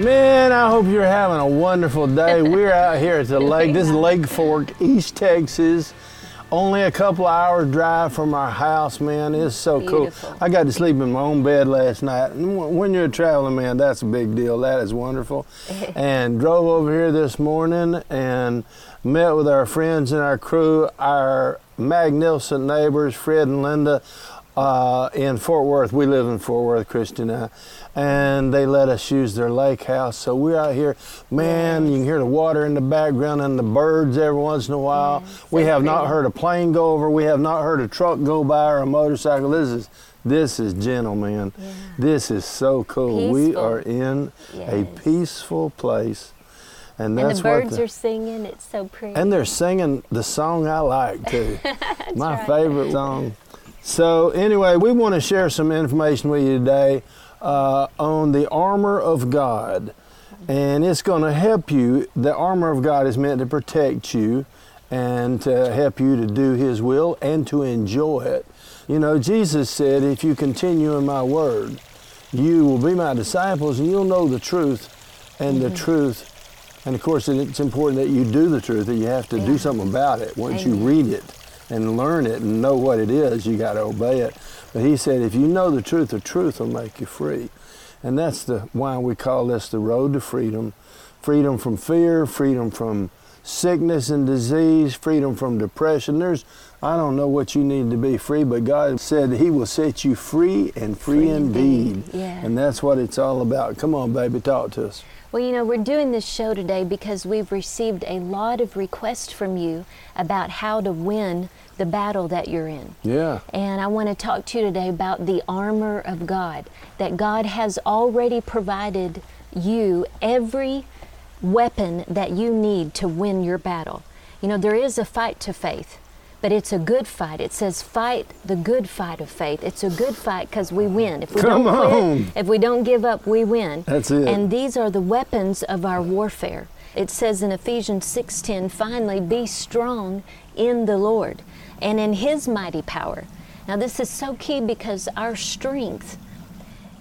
Man, I hope you're having a wonderful day. We're out here at the lake. This is Lake Fork, East Texas. Only a couple hours drive from our house, man. It's so Beautiful. cool. I got to sleep in my own bed last night. And When you're a traveling man, that's a big deal. That is wonderful. and drove over here this morning and met with our friends and our crew, our magnificent neighbors, Fred and Linda, uh, in Fort Worth. We live in Fort Worth, Christy and I. And they let us use their lake house. So we're out here. Man, you can hear the water in the background and the birds every once in a while. we so have not heard a plane go over. We have not heard a truck go by or a motorcycle. This is this is gentle, man. This is so cool. We are in a peaceful place. And And the birds the, are singing. It's so pretty. and they're singing the song I like too. My right. favorite song. So anyway, we want to share some information with you today uh, on the armor of God, and it's going to help you. The armor of God is meant to protect you and to help you to do His will and to enjoy it. You know, Jesus said, "If you continue in My word, you will be My disciples, and you'll know the truth, and the truth." And of course, it's important that you do the truth, that you have to do something about it. Once you read it and learn it and know what it is, you got to obey it. But he said, if you know the truth, the truth will make you free. And that's the why we call this the road to freedom. Freedom from fear, freedom from sickness and disease, freedom from depression. There's, I don't know what you need to be free, but God said He will set you free and free, Free indeed. indeed, yeah. And that's what it's all about. Come on, baby, talk to us. Well, you know, we're doing this show today because we've received a lot of requests from you about how to win the battle that you're in. Yeah. And I want to talk to you today about the armor of God, that God has already provided you every weapon that you need to win your battle. You know, there is a fight to faith, but it's a good fight. It says, fight the good fight of faith. It's a good fight because we win. If we Come don't quit, on. if we don't give up, we win. That's it. And these are the weapons of our warfare. It says in Ephesians 6:10, finally be strong in the Lord and in his mighty power. Now this is so key because our strength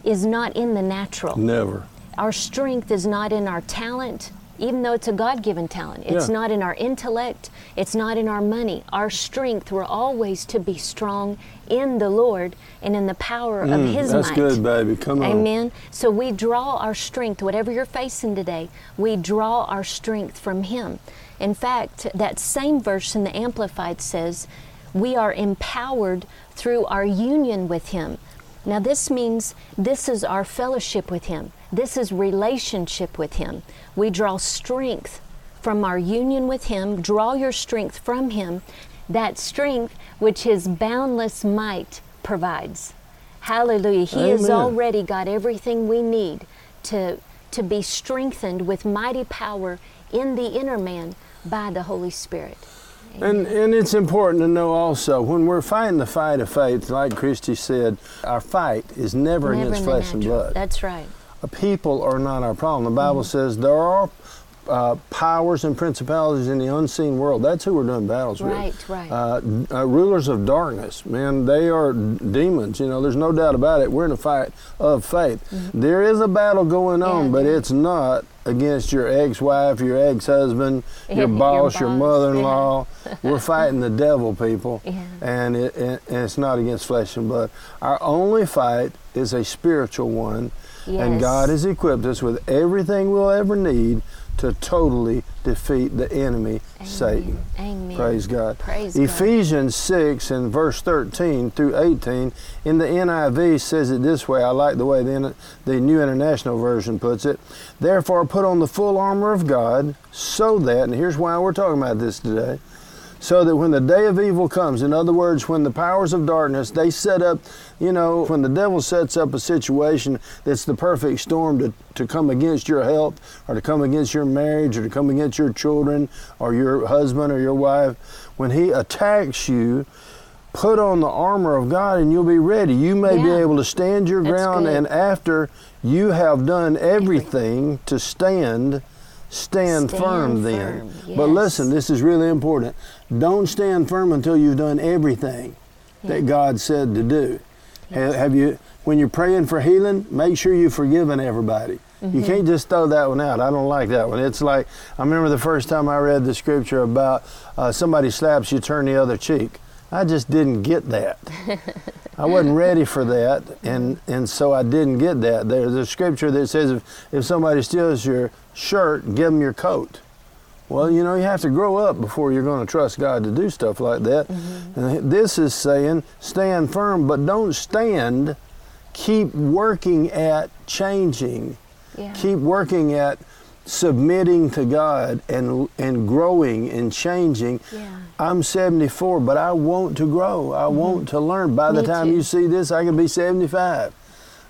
is not in the natural. Never. Our strength is not in our talent, even though it's a God given talent. It's Yeah. not in our intellect, it's not in our money. Our strength, we're always to be strong in the Lord and in the power of His Mm, That's might. good, baby. Come on. Amen. So we draw our strength, whatever you're facing today, we draw our strength from Him. In fact, that same verse in the Amplified says, we are empowered through our union with Him. Now, this means this is our fellowship with Him, this is relationship with Him. We draw strength from our union with Him, draw your strength from Him, that strength which His boundless might provides. Hallelujah. He has already got everything we need to, to be strengthened with mighty power in the inner man by the Holy Spirit. And, and it's important to know also when we're fighting the fight of faith, like Christy said, our fight is never, Never against flesh and blood. That's right. People are not our problem. The Bible says there are uh, powers and principalities in the unseen world. That's who we're doing battles Right, with. right. Uh, uh, rulers of darkness, man, they are demons. You know, there's no doubt about it. We're in a fight of faith. There is a battle going on, Mm-hmm. Yeah, but there it's not against your ex-wife, your ex-husband, your Your boss, your boss, mother-in-law. We're fighting the devil, people, Yeah. and, it, and it's not against flesh and blood. Our only fight is a spiritual one, and God has equipped us with everything we'll ever need to totally defeat the enemy, Satan. Amen. Praise God. Praise God. Ephesians 6 and verse 13 through 18 in the NIV says it this way. I like the way the, the New International Version puts it. Therefore, put on the full armor of God so that, and here's why we're talking about this today, so that when the day of evil comes, in other words, when the powers of darkness, they set up, you know, when the devil sets up a situation that's the perfect storm to, to come against your health or to come against your marriage or to come against your children or your husband or your wife, when he attacks you, put on the armor of God and you'll be ready. You may yeah. be able to stand your ground, and after you have done everything to stand, stand, stand firm then. Yes. But listen, this is really important. Don't stand firm until you've done everything that God said to do. Yes. Have you, when you're praying for healing, make sure you've forgiven everybody. Mm-hmm. You can't just throw that one out. I don't like that one. It's like, I remember the first time I read the scripture about uh, somebody slaps you, turn the other cheek. I just didn't get that. I wasn't ready for that, and, and so I didn't get that. There's a scripture that says if, if somebody steals your shirt, give them your coat. Well, you know, you have to grow up before you're going to trust God to do stuff like that. Mm-hmm. And this is saying stand firm, but don't stand. Keep working at changing. Yeah. Keep working at submitting to God and and growing and changing. Yeah. I'm 74, but I want to grow. I mm-hmm. want to learn. By the time too. you see this, I can be 75.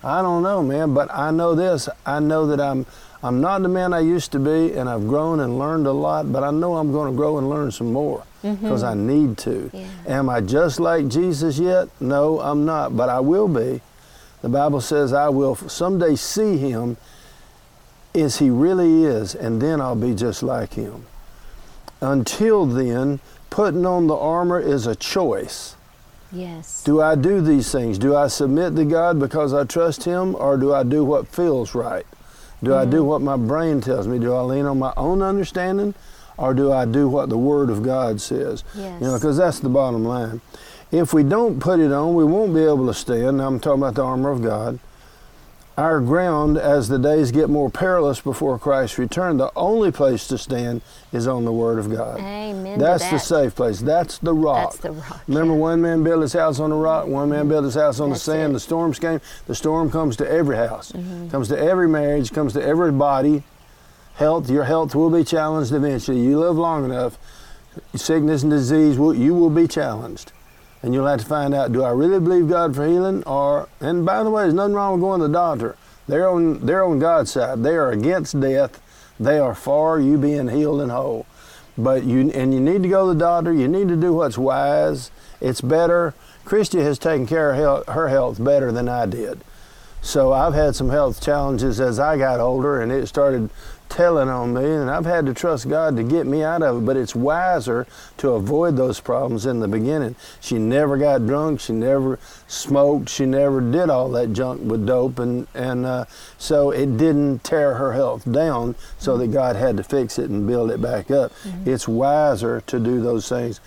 I don't know, man, but I know this. I know that I'm I'm not the man I used to be, and I've grown and learned a lot, but I know I'm going to grow and learn some more because mm-hmm. I need to. Yeah. Am I just like Jesus yet? No, I'm not, but I will be. The Bible says I will someday see him as he really is, and then I'll be just like him. Until then, putting on the armor is a choice. Yes. Do I do these things? Do I submit to God because I trust Him, or do I do what feels right? Do mm-hmm. I do mm-hmm. what my brain tells me? Do I lean on my own understanding, or do I do what the Word of God says? Yes. You know, because that's the bottom line. If we don't put it on, we won't be able to stand. I'm talking about the armor of God our ground as the days get more perilous before Christ's return. The only place to stand is on the Word of God. Amen. That's that. the safe place. That's the rock. That's the rock. Remember, yeah. one man built his house on the rock, one man built his house on That's the sand. It. The storms came. The storm comes to every house, mm-hmm. comes to every marriage, comes to every body. Health, your health will be challenged eventually. You live long enough, sickness and disease, will, you will be challenged and you'll have to find out do I really believe God for healing or and by the way there's nothing wrong with going to the doctor. They're on they're on God's side. They are against death. They are for you being healed and whole. But you and you need to go to the doctor. You need to do what's wise. It's better. Christy has taken care of her health better than I did. So I've had some health challenges as I got older and it started telling on me, and I've had to trust God to get me out of it. But it's wiser to avoid those problems in the beginning. She never got drunk. She never smoked. She never did all that junk with dope, and and uh, so it didn't tear her health down. So that God had to fix it and build it back up. Mm-hmm. It's wiser to do those things.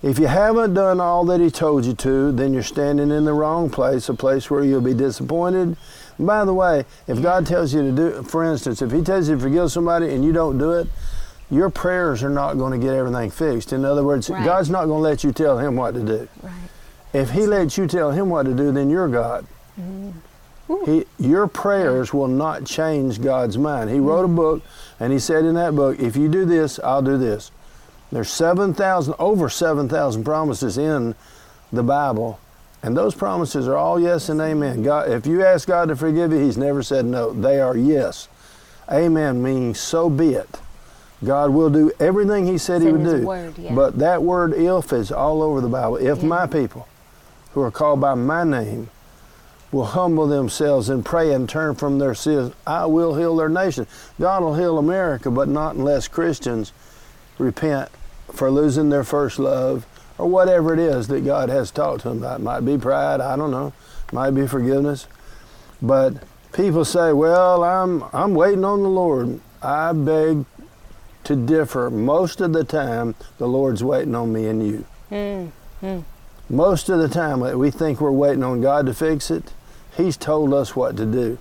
If you haven't done all that He told you to, then you're standing in the wrong place, a place where you'll be disappointed by the way, if God tells you to do, for instance, if He tells you to forgive somebody and you don't do it, your prayers are not going to get everything fixed. In other words, right. God's not going to let you tell Him what to do. Right. If He lets you tell Him what to do, then you're God. Mm-hmm. He, your prayers will not change God's mind. He mm-hmm. wrote a book, and He said in that book, if you do this, I'll do this. There's 7,000, over 7,000 promises in the Bible and those promises are all yes and amen. God, if you ask God to forgive you, He's never said no. They are yes. Amen meaning so be it. God will do everything He said He would do. Word, yeah. But that word if is all over the Bible. If yeah. my people who are called by my name will humble themselves and pray and turn from their sins, I will heal their nation. God will heal America, but not unless Christians repent for losing their first love or whatever it is that God has talked to them about. It might be pride, I don't know, might be forgiveness. But people say, well, I'm, I'm waiting on the Lord. I beg to differ. Most of the time, the Lord's waiting on me and you. Mm-hmm. Most of the time, we think we're waiting on God to fix it. He's told us what to do.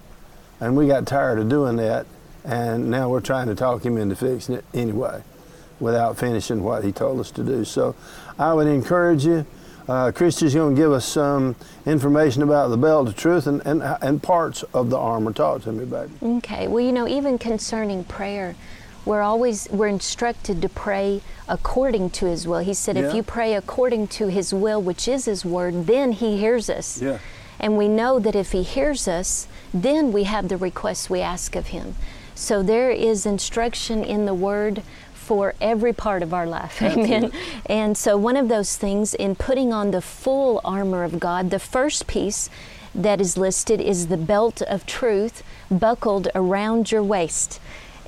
And we got tired of doing that, and now we're trying to talk Him into fixing it anyway without finishing what he told us to do. So I would encourage you. Uh, Christy's going to give us some information about the belt of truth and, and, and parts of the armor. Talk to me, baby. Okay. Well, you know, even concerning prayer, we're always we're instructed to pray according to his will. He said Yeah. if you pray according to his will, which is his word, then he hears us. Yeah. And we know that if he hears us, then we have the requests we ask of him. So there is instruction in the word for every part of our life. Amen. And so one of those things in putting on the full armor of God, the first piece that is listed is the belt of truth buckled around your waist.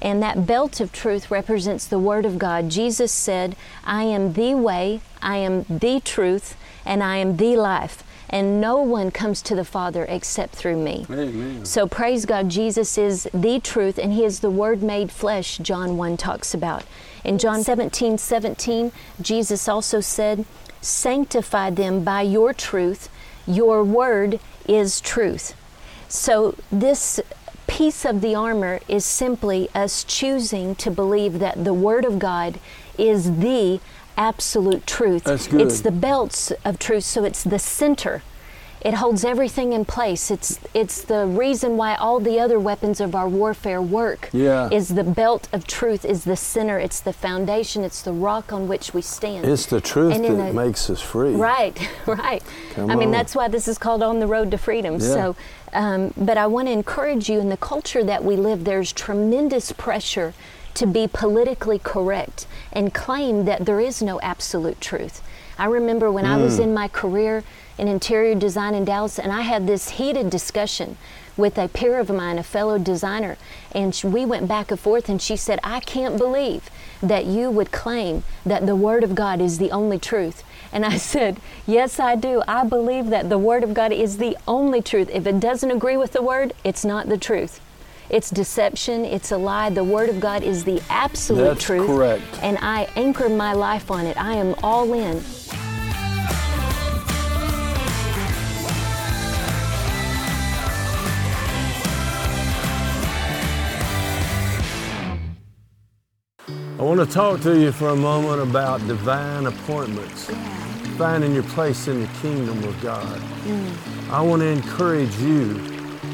And that belt of truth represents the Word of God. Jesus said, I am the way, I am the truth, and I am the life. And no one comes to the Father except through me. Amen. So praise God, Jesus is the truth, and He is the Word made flesh, John 1 talks about. In John 17 17, Jesus also said, Sanctify them by your truth, your Word is truth. So this piece of the armor is simply us choosing to believe that the Word of God is the absolute truth. That's good. It's the belts of truth, so it's the center. It holds everything in place. It's it's the reason why all the other weapons of our warfare work. Yeah. Is the belt of truth is the center, it's the foundation, it's the rock on which we stand. It's the truth And that the- makes us free. Right, right. Come I mean, that's why this is called On the Road to Freedom. Yeah. So, um, but I want to encourage you in the culture that we live, there's tremendous pressure to be politically correct and claim that there is no absolute truth. I remember when I Mm. was in my career in interior design in Dallas, and I had this heated discussion with a peer of mine, a fellow designer, and we went back and forth, and she said, I can't believe that you would claim that the Word of God is the only truth. And I said, Yes, I do. I believe that the Word of God is the only truth. If it doesn't agree with the Word, it's not the truth. It's deception, it's a lie. The Word of God is the absolute That's truth. correct. And I anchor my life on it. I am all in. I want to talk to you for a moment about divine appointments, finding your place in the kingdom of God. Mm. I want to encourage you.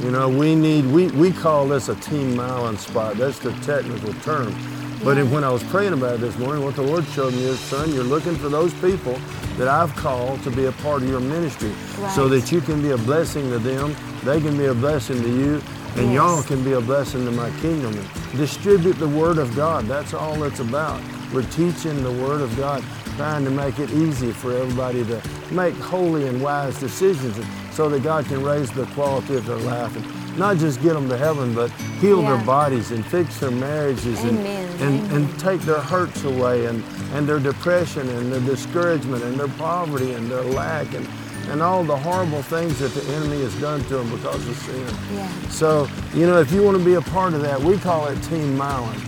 You know, we need, we, we call this a team miling spot. That's the technical term. But when I was praying about it this morning, what the Lord showed me is, son, you're looking for those people that I've called to be a part of your ministry so that you can be a blessing to them, they can be a blessing to you, and y'all can be a blessing to my kingdom. And distribute the Word of God. That's all it's about. We're teaching the Word of God, trying to make it easy for everybody to make holy and wise decisions so that God can raise the quality of their life and not just get them to heaven, but heal Yeah. their bodies and fix their marriages and, and, Amen. and take their hurts away and, and their depression and their discouragement and their poverty and their lack and, and all the horrible things that the enemy has done to them because of sin. Yeah. So, you know, if you want to be a part of that, we call it Team Mylon.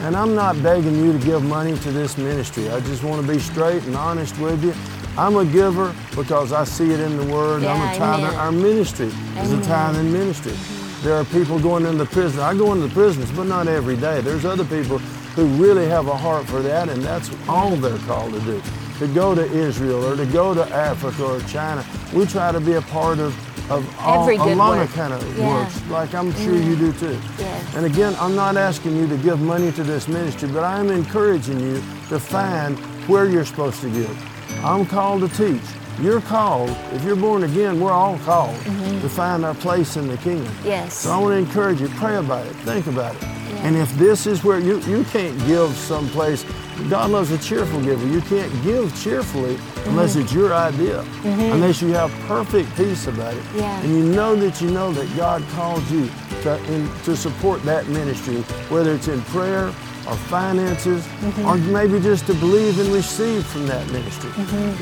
And I'm not begging you to give money to this ministry. I just want to be straight and honest with you. I'm a giver because I see it in the Word. I'm Yeah, a tither. amen. Our ministry is a Amen. tithing ministry. Mm-hmm. There are people going into prison. I go into the prisons, but not every day. There's other people who really have a heart for that, and that's all they're called to do. To go to Israel or to go to Africa or China. We try to be a part of, of all, a lot work. of kind of Yeah. works, like I'm sure you do too. Yes. And again, I'm not asking you to give money to this ministry, but I am encouraging you to find where you're supposed to give. I'm called to teach. You're called, if you're born again, we're all called to find our place in the kingdom. Mm-hmm. Yes. So I want to encourage you, pray about it, think about it. And if this is where you, you can't give someplace, God loves a cheerful giver. You can't give cheerfully mm-hmm. unless Mm-hmm. it's your idea, mm-hmm. unless you have perfect peace about it. Yeah. And you know that you know that God called you to, in, to support that ministry, whether it's in prayer or finances, or mm-hmm. maybe just to believe and receive from that ministry.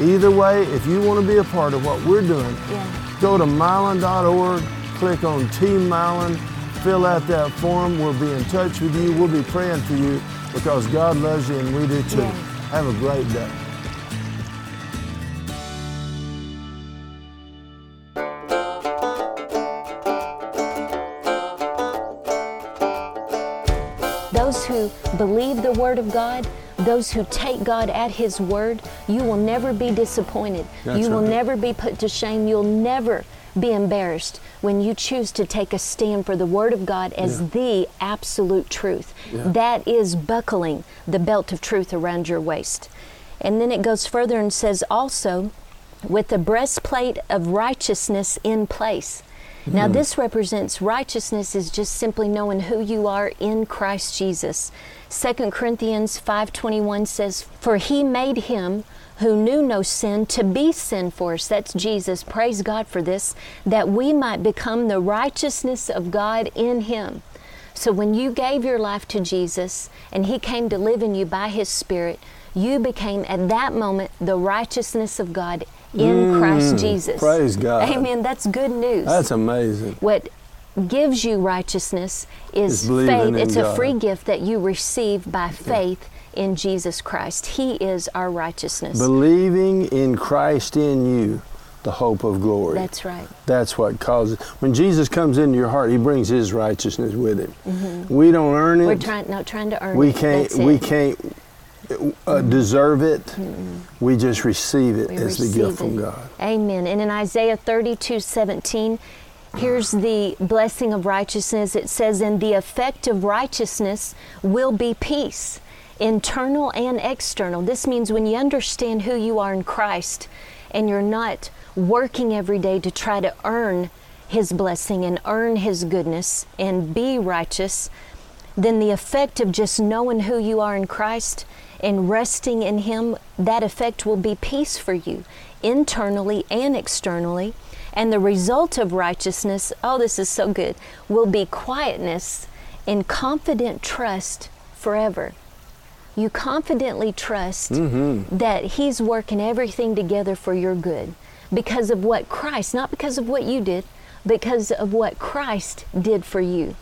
Either way, if you want to be a part of what we're doing, Yeah. go to mylon.org, click on Team Mylon, fill out that form. We'll be in touch with you. We'll be praying for you because God loves you and we do too. Have a great day. Those who believe the Word of God, those who take God at His Word, you will never be disappointed. That's you will never be put to shame. You'll never be embarrassed when you choose to take a stand for the Word of God as Yeah. the absolute truth. Yeah. That is buckling the belt of truth around your waist. And then it goes further and says also, with the breastplate of righteousness in place. Now, hmm. this represents righteousness is just simply knowing who you are in Christ Jesus. 2 Corinthians 5:21 says, "For he made him who knew no sin to be sin for us." That's Jesus. Praise God for this, that we might become the righteousness of God in him. So when you gave your life to Jesus and he came to live in you by his spirit, you became at that moment the righteousness of God in Christ Jesus. Mm, praise God. Amen. That's good news. That's amazing. what gives you righteousness is faith. It's a God. free gift that you receive by faith in Jesus Christ. He is our righteousness. Believing in Christ in you, the hope of glory. That's right. That's what causes. When Jesus comes into your heart, He brings His righteousness with Him. We don't earn it. Mm-hmm. We're trying not trying to earn we it. can't. We it. can't uh, deserve it. We just receive it We as the receive gift from. God. Amen. And in Isaiah 32 17, here's the blessing of righteousness. It says, And the effect of righteousness will be peace, internal and external. This means when you understand who you are in Christ and you're not working every day to try to earn His blessing and earn His goodness and be righteous, then the effect of just knowing who you are in Christ and resting in Him, that effect will be peace for you, internally and externally. And the result of righteousness, oh, this is so good, will be quietness and confident trust forever. You confidently trust mm-hmm. that He's working everything together for your good because of what Christ, not because of what you did, because of what Christ did for you.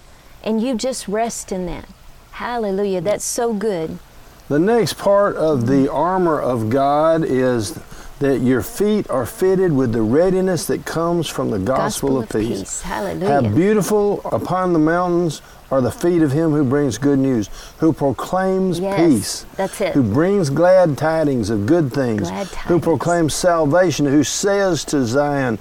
And you just rest in that. Hallelujah. That's so good. The next part of the armor of God is that your feet are fitted with the readiness that comes from the gospel, of, peace. Hallelujah. How beautiful upon the mountains are the feet of him who brings good news, who proclaims Yes, peace, that's it. who brings glad tidings of good things, who proclaims salvation, who says to Zion,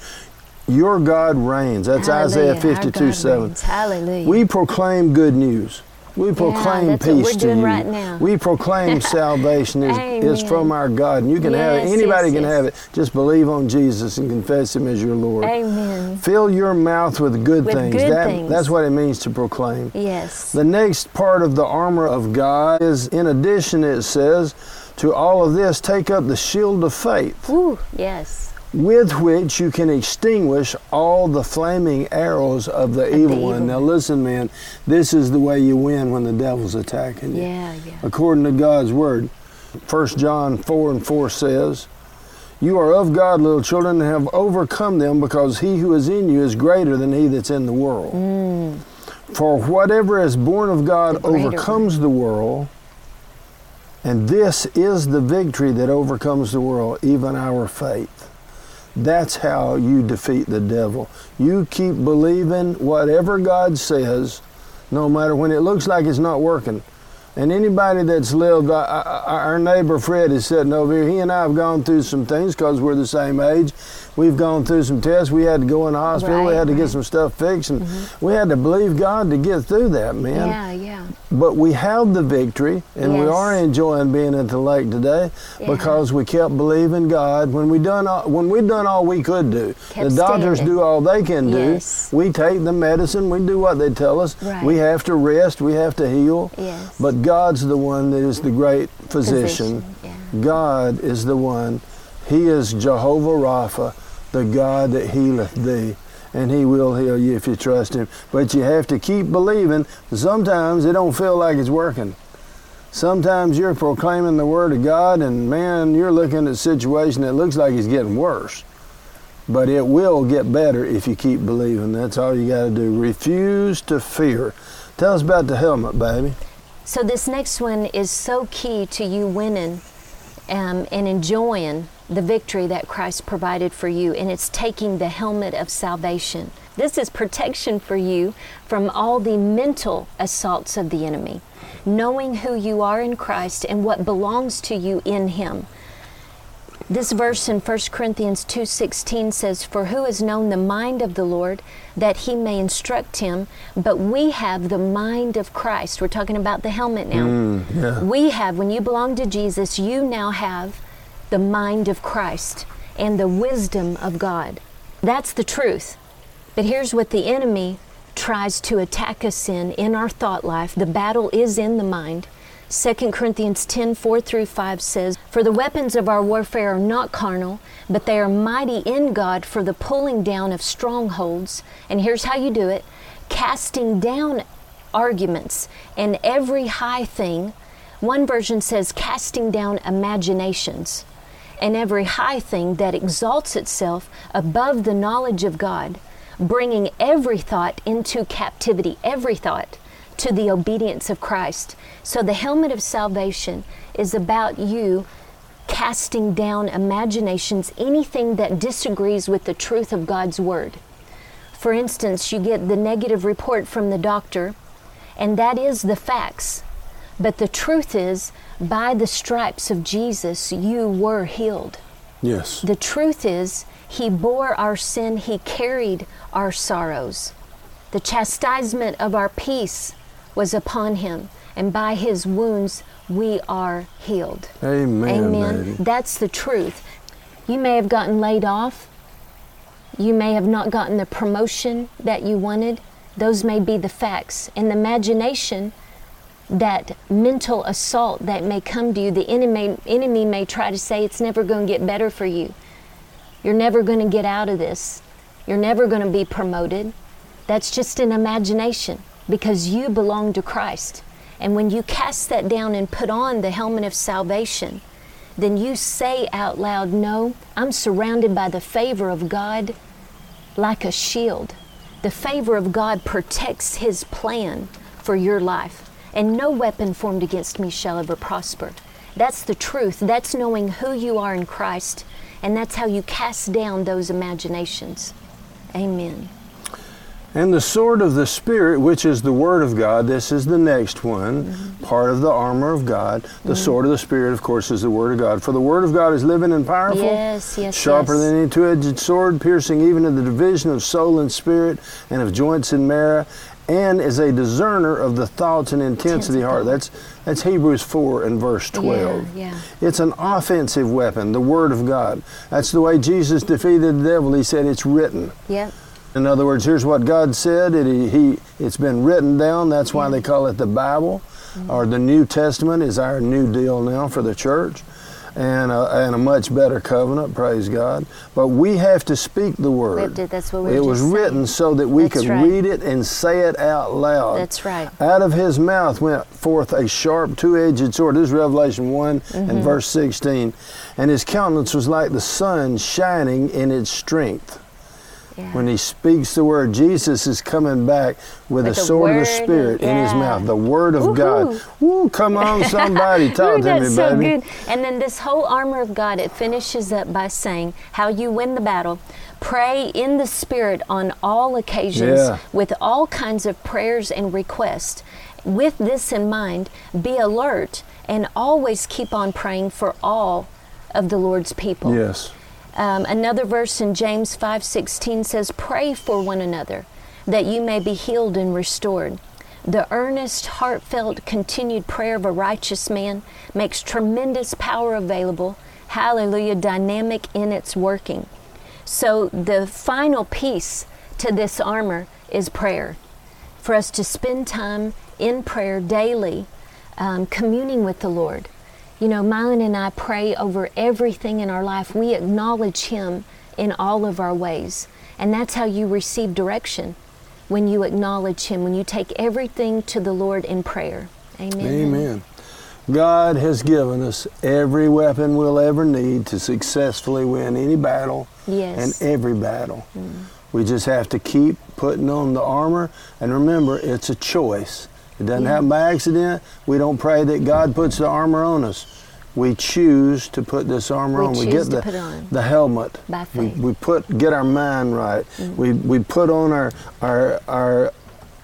Your God reigns. That's Hallelujah. Isaiah 52 7. Hallelujah. We proclaim good news. We proclaim what peace to you. right. We proclaim salvation is, is from our God. And you can have it. Anybody yes, can yes. have it. Just believe on Jesus and confess Him as your Lord. Amen. Fill your mouth with good With things. good That- things. That's what it means to proclaim. Yes. The next part of the armor of God is, in addition, it says, to all of this, take up the shield of faith, Woo. Yes. With which you can extinguish all the flaming arrows of the evil evil one. Now, listen, man, this is the way you win when the devil's attacking you. Yeah, yeah. According to God's word, 1 John 4 and 4 says, You are of God, little children, and have overcome them, because he who is in you is greater than he that's in the world. For whatever is born of God Mm. The overcomes the world, and this is the victory that overcomes the world, even our faith. That's how you defeat the devil. You keep believing whatever God says, no matter when it looks like it's not working. And anybody that's lived, I, I, our neighbor Fred is sitting over here. He and I have gone through some things because we're the same age. We've gone through some tests. We had to go in the hospital. we had to get right. Mm-hmm. some stuff fixed, and we had to believe God to get through that, man. Yeah, yeah. But we have the victory, and we are enjoying being at the lake today Yeah. because we kept believing God. When we done all, when we done all we could do, Kept the doctors standing. do all they can do. Yes. We take the medicine. We do what they tell us. Right. We have to rest. We have to heal. Yes. But God's the one that is the great physician. Physician, yeah. God is the one. He is Jehovah Rapha, the God that healeth thee. And he will heal you if you trust him. But you have to keep believing. Sometimes it don't feel like it's working. Sometimes you're proclaiming the word of God and man, you're looking at a situation that looks like it's getting worse. But it will get better if you keep believing. That's all you got to do. Refuse to fear. Tell us about the helmet, baby. So this next one is so key to you winning um, and enjoying the victory that Christ provided for you, and it's taking the helmet of salvation. This is protection for you from all the mental assaults of the enemy, knowing who you are in Christ and what belongs to you in Him. This verse in 1 Corinthians 2:16 says, "For who has known the mind of the Lord that he may instruct him? But we have the mind of Christ." We're talking about the helmet now. Mm, yeah. We have when you belong to Jesus, you now have the mind of Christ and the wisdom of God. That's the truth. But here's what the enemy tries to attack us in in our thought life. The battle is in the mind. 2 Corinthians 10 4 through 5 says, For the weapons of our warfare are not carnal, but they are mighty in God for the pulling down of strongholds. And here's how you do it casting down arguments and every high thing. One version says, casting down imaginations and every high thing that exalts itself above the knowledge of God, bringing every thought into captivity, every thought to the obedience of Christ. So the helmet of salvation is about you casting down imaginations, anything that disagrees with the truth of God's Word. For instance, you get the negative report from the doctor, and that is the facts. But the truth is, by the stripes of Jesus, you were healed. Yes. The truth is, He bore our sin, He carried our sorrows. The chastisement of our peace was upon Him, and by His wounds we are healed. Amen. Amen. lady. That's the truth. You may have gotten laid off. You may have not gotten the promotion that you wanted. Those may be the facts. And the imagination, that mental assault that may come to you, the enemy, enemy may try to say it's never going to get better for you. You're never going to get out of this. You're never going to be promoted. That's just an imagination because you belong to Christ. And when you cast that down and put on the helmet of salvation, then you say out loud, No, I'm surrounded by the favor of God like a shield. The favor of God protects His plan for your life, and no weapon formed against me shall ever prosper. That's the truth. That's knowing who you are in Christ, and that's how you cast down those imaginations. Amen. And the sword of the Spirit, which is the Word of God, this is the next one, Mm-hmm. part of the armor of God. The sword of the Spirit, of course, is the Word of God. For the Word of God is living and powerful, Yes, yes, sharper yes. than any two edged sword, piercing even to the division of soul and spirit, and of joints and marrow, and is a discerner of the thoughts and intents of the heart. That's, that's Hebrews 4 and verse 12. Yeah, yeah. It's an offensive weapon, the Word of God. That's the way Jesus defeated the devil. He said, It's written. Yep. In other words, here's what God said. It, he, it's been written down. That's why they call it the Bible, or the New Testament is our new deal now for the church, and a, and a much better covenant. Praise God. But we have to speak the word. It did- that's what we It was just written saying. so that we That's could right. read it and say it out loud. That's right. Out of his mouth went forth a sharp two-edged sword. This is Revelation one Mm-hmm. and verse sixteen, and his countenance was like the sun shining in its strength. Yeah. When he speaks the word, Jesus is coming back with, With the the sword of the word, Spirit in his mouth, the word of God. Woo, come on, somebody, talk Ooh, to me, so baby. good. And then this whole armor of God, it finishes up by saying how you win the battle. Pray in the Spirit on all occasions Yeah. with all kinds of prayers and requests. With this in mind, be alert and always keep on praying for all of the Lord's people. Yes. Um, another verse in James 5:16 says, "Pray for one another, that you may be healed and restored." The earnest, heartfelt, continued prayer of a righteous man makes tremendous power available. Hallelujah, dynamic in its working. So the final piece to this armor is prayer. For us to spend time in prayer daily, um, communing with the Lord. You know, Mylon and I pray over everything in our life. We acknowledge Him in all of our ways. And that's how you receive direction when you acknowledge Him, when you take everything to the Lord in prayer. Amen. Amen. God has given us every weapon we'll ever need to successfully win any battle Yes. and every battle. Mm. We just have to keep putting on the armor. And remember, it's a choice. It doesn't happen by accident. We don't pray that God puts the armor on us. We choose to put this armor We on. We get the, put on. the helmet. By We, faith. we put get our mind right. Mm. We, we put on our our our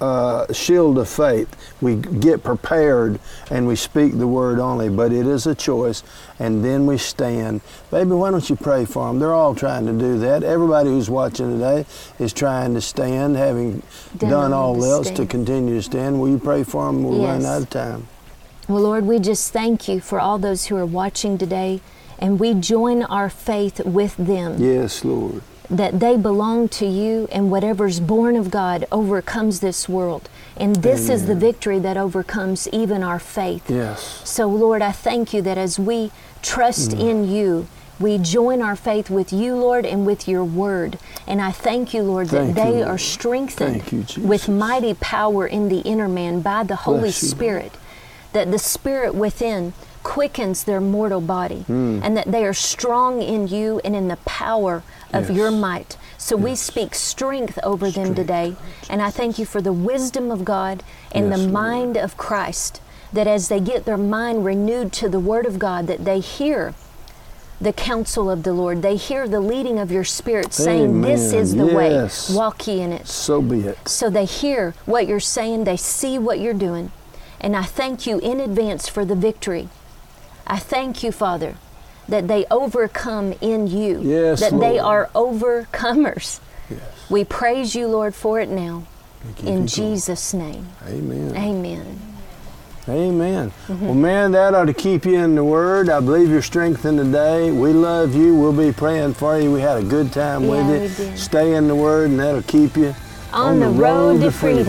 uh, shield of faith. We get prepared and we speak the word only, but it is a choice. And then we stand. Baby, why don't you pray for them? They're all trying to do that. Everybody who's watching today is trying to stand, having Done done all else to continue to stand. Will you pray for them? Running Yes. out of time. Well, Lord, we just thank you for all those who are watching today, and we join our faith with them Yes, Lord. That they belong to you, and whatever's born of God overcomes this world. And this is the victory that overcomes even our faith. Yes. So, Lord, I thank you that as we trust Mm. in you, we join our faith with you, Lord, and with your word. And I thank you, Lord, Thank that you, they Lord. are strengthened you, with mighty power in the inner man by the Holy Bless you, Lord. Spirit. That the Spirit within quickens their mortal body, Hmm. and that they are strong in you and in the power of Yes. your might. So we speak strength over them today. And I thank you for the wisdom of God and Yes, the Lord. mind of Christ. That as they get their mind renewed to the Word of God, that they hear the counsel of the Lord. They hear the leading of your Spirit saying, This is the Yes. way, walk ye in it. So be it. So they hear what you're saying, they see what you're doing. And I thank you in advance for the victory. I thank you, Father, that they overcome in you, Yes, that they are overcomers. Yes. We praise you, Lord, for it now. We give you In. Jesus' name. Amen. Amen. Amen. Mm-hmm. Well, man, that ought to keep you in the Word. I believe you're strengthened today. We love you. We'll be praying for you. We had a good time Yeah, with you. Stay in the Word, and that'll keep you On, the, road, to freedom.